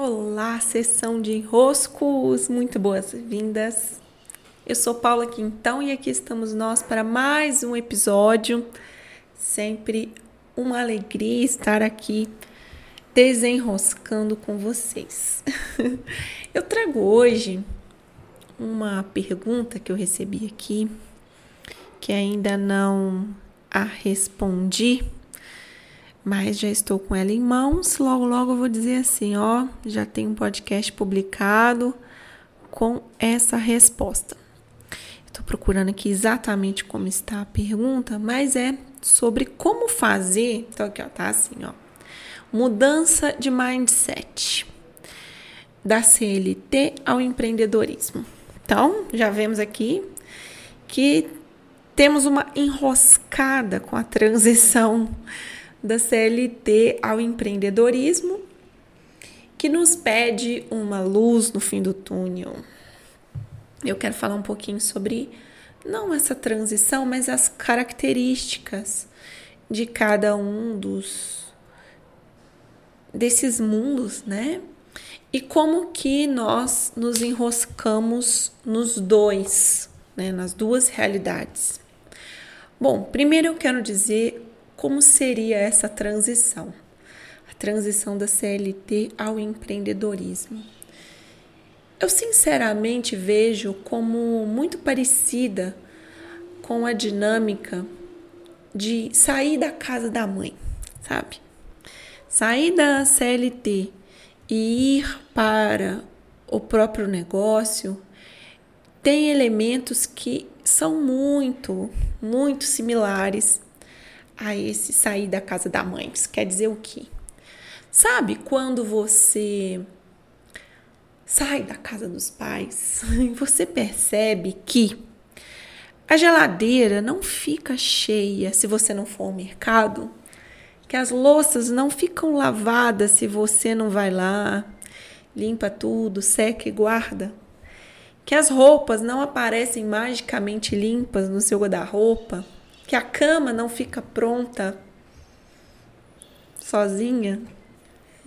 Olá, sessão de enroscos, muito boas-vindas. Eu sou Paula Quintão e aqui estamos nós para mais um episódio. Sempre uma alegria estar aqui desenroscando com vocês. eu trago hoje uma pergunta que eu recebi aqui que ainda não a respondi mas já estou com ela em mãos. Logo, logo eu vou dizer assim: ó, já tem um podcast publicado com essa resposta. Estou procurando aqui exatamente como está a pergunta, mas é sobre como fazer. Então, aqui, ó, tá assim, ó. Mudança de mindset da CLT ao empreendedorismo. Então, já vemos aqui que temos uma enroscada com a transição da CLT ao empreendedorismo, que nos pede uma luz no fim do túnel. Eu quero falar um pouquinho sobre não essa transição, mas as características de cada um dos desses mundos, né? E como que nós nos enroscamos nos dois, né, nas duas realidades. Bom, primeiro eu quero dizer como seria essa transição? A transição da CLT ao empreendedorismo. Eu sinceramente vejo como muito parecida com a dinâmica de sair da casa da mãe, sabe? Sair da CLT e ir para o próprio negócio tem elementos que são muito, muito similares a esse sair da casa da mãe. Isso quer dizer o quê? Sabe quando você sai da casa dos pais e você percebe que a geladeira não fica cheia se você não for ao mercado, que as louças não ficam lavadas se você não vai lá, limpa tudo, seca e guarda, que as roupas não aparecem magicamente limpas no seu guarda-roupa que a cama não fica pronta sozinha.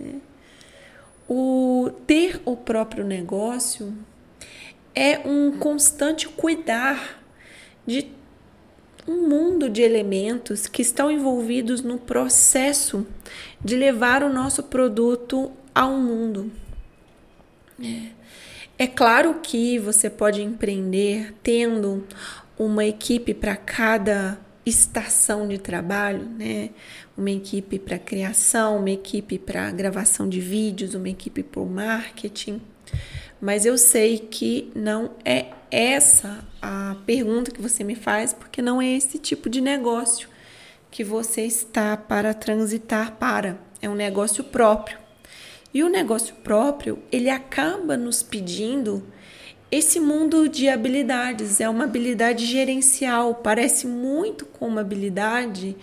É. O ter o próprio negócio é um constante cuidar de um mundo de elementos que estão envolvidos no processo de levar o nosso produto ao mundo. É claro que você pode empreender tendo uma equipe para cada estação de trabalho, né? Uma equipe para criação, uma equipe para gravação de vídeos, uma equipe para o marketing. Mas eu sei que não é essa a pergunta que você me faz, porque não é esse tipo de negócio que você está para transitar para. É um negócio próprio. E o negócio próprio, ele acaba nos pedindo esse mundo de habilidades é uma habilidade gerencial, parece muito com uma habilidade,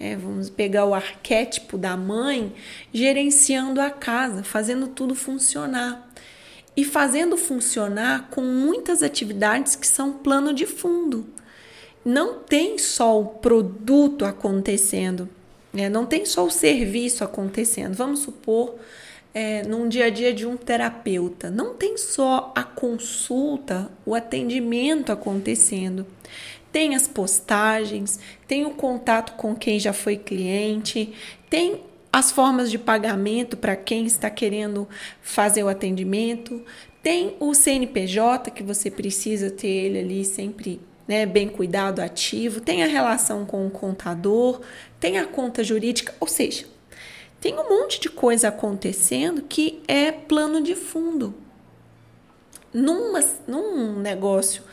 é, vamos pegar o arquétipo da mãe, gerenciando a casa, fazendo tudo funcionar. E fazendo funcionar com muitas atividades que são plano de fundo. Não tem só o produto acontecendo, né? não tem só o serviço acontecendo. Vamos supor é, num dia a dia de um terapeuta. Não tem só a consulta, o atendimento acontecendo. Tem as postagens, tem o contato com quem já foi cliente, tem as formas de pagamento para quem está querendo fazer o atendimento, tem o CNPJ que você precisa ter ele ali sempre né, bem cuidado, ativo, tem a relação com o contador, tem a conta jurídica, ou seja, tem um monte de coisa acontecendo que é plano de fundo. Numa, num negócio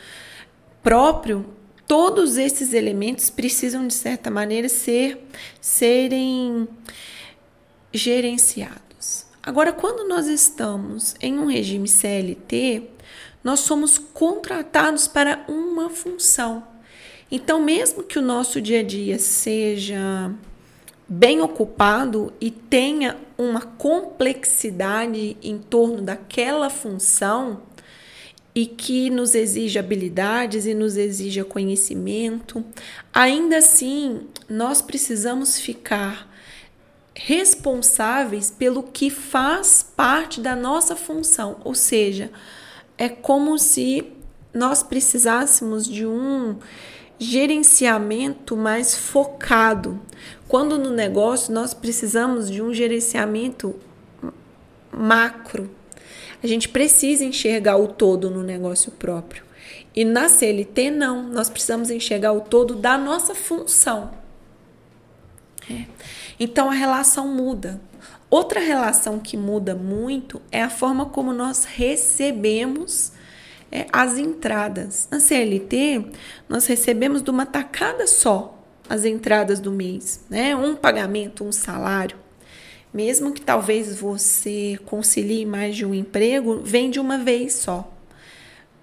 próprio, todos esses elementos precisam, de certa maneira, ser, serem gerenciados. Agora, quando nós estamos em um regime CLT, nós somos contratados para uma função. Então, mesmo que o nosso dia a dia seja bem ocupado e tenha uma complexidade em torno daquela função e que nos exija habilidades e nos exija conhecimento, ainda assim nós precisamos ficar responsáveis pelo que faz parte da nossa função, ou seja, é como se nós precisássemos de um gerenciamento mais focado. Quando no negócio nós precisamos de um gerenciamento macro. A gente precisa enxergar o todo no negócio próprio. E na CLT, não. Nós precisamos enxergar o todo da nossa função. É. Então a relação muda. Outra relação que muda muito é a forma como nós recebemos é, as entradas. Na CLT, nós recebemos de uma tacada só as entradas do mês, né? Um pagamento, um salário. Mesmo que talvez você concilie mais de um emprego, vem de uma vez só.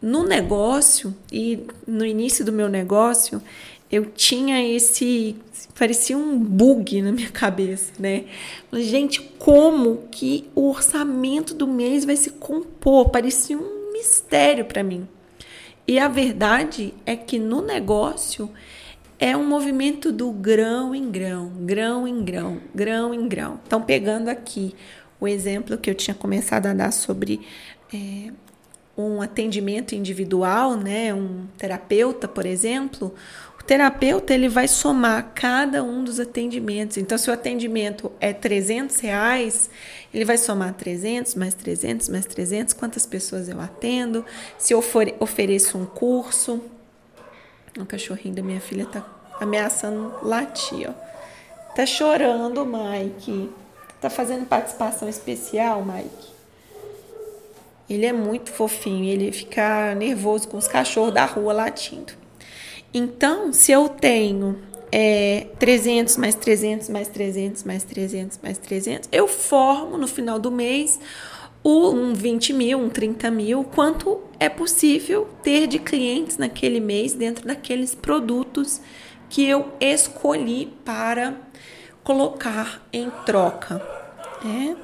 No negócio e no início do meu negócio, eu tinha esse parecia um bug na minha cabeça, né? Gente, como que o orçamento do mês vai se compor? Parecia um mistério para mim. E a verdade é que no negócio é um movimento do grão em grão, grão em grão, grão em grão. Então, pegando aqui o exemplo que eu tinha começado a dar sobre é, um atendimento individual, né, um terapeuta, por exemplo, o terapeuta ele vai somar cada um dos atendimentos. Então, se o atendimento é 300 reais, ele vai somar 300 mais 300 mais 300, quantas pessoas eu atendo, se eu for, ofereço um curso. O cachorrinho da minha filha tá ameaçando latir, ó. Tá chorando, Mike. Tá fazendo participação especial, Mike. Ele é muito fofinho, ele fica nervoso com os cachorros da rua latindo. Então, se eu tenho é, 300 mais 300 mais 300 mais 300 mais 300, eu formo no final do mês um 20 mil, um 30 mil, quanto é possível ter de clientes naquele mês dentro daqueles produtos que eu escolhi para colocar em troca. Né?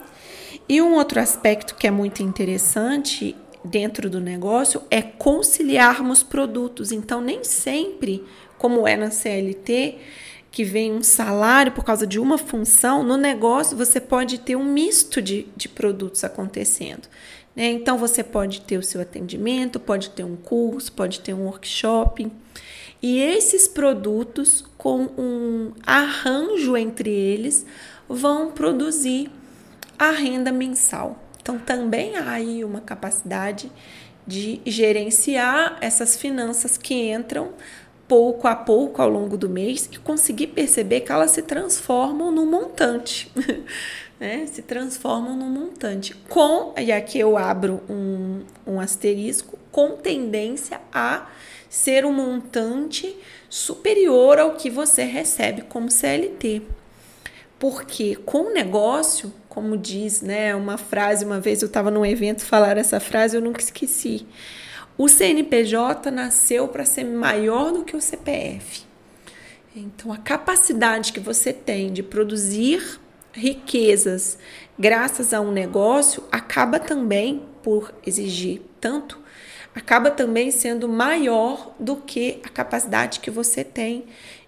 E um outro aspecto que é muito interessante dentro do negócio é conciliarmos produtos. Então, nem sempre, como é na CLT, que vem um salário por causa de uma função, no negócio você pode ter um misto de, de produtos acontecendo. Né? Então, você pode ter o seu atendimento, pode ter um curso, pode ter um workshop. E esses produtos, com um arranjo entre eles, vão produzir a renda mensal. Então, também há aí uma capacidade de gerenciar essas finanças que entram pouco a pouco ao longo do mês e conseguir perceber que elas se transformam num montante. né? Se transformam num montante. Com, e aqui eu abro um, um asterisco, com tendência a ser um montante superior ao que você recebe como CLT. Porque com o negócio, como diz, né, uma frase, uma vez eu estava num evento falar essa frase, eu nunca esqueci. O CNPJ nasceu para ser maior do que o CPF. Então, a capacidade que você tem de produzir riquezas graças a um negócio acaba também por exigir tanto, acaba também sendo maior do que a capacidade que você tem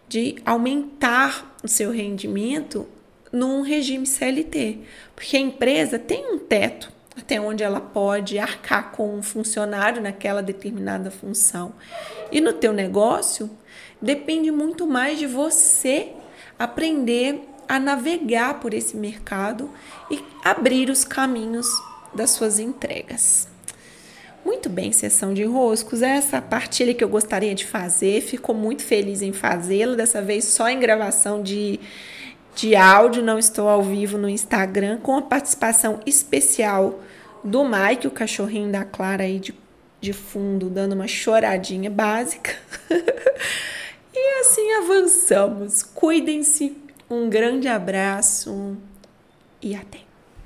de aumentar o seu rendimento num regime CLT, porque a empresa tem um teto até onde ela pode arcar com um funcionário naquela determinada função. E no teu negócio depende muito mais de você aprender a navegar por esse mercado e abrir os caminhos das suas entregas. Muito bem, sessão de roscos. Essa partilha que eu gostaria de fazer, ficou muito feliz em fazê-la, dessa vez só em gravação de de áudio, não estou ao vivo no Instagram, com a participação especial do Mike, o cachorrinho da Clara aí de, de fundo, dando uma choradinha básica. e assim avançamos. Cuidem-se, um grande abraço e até.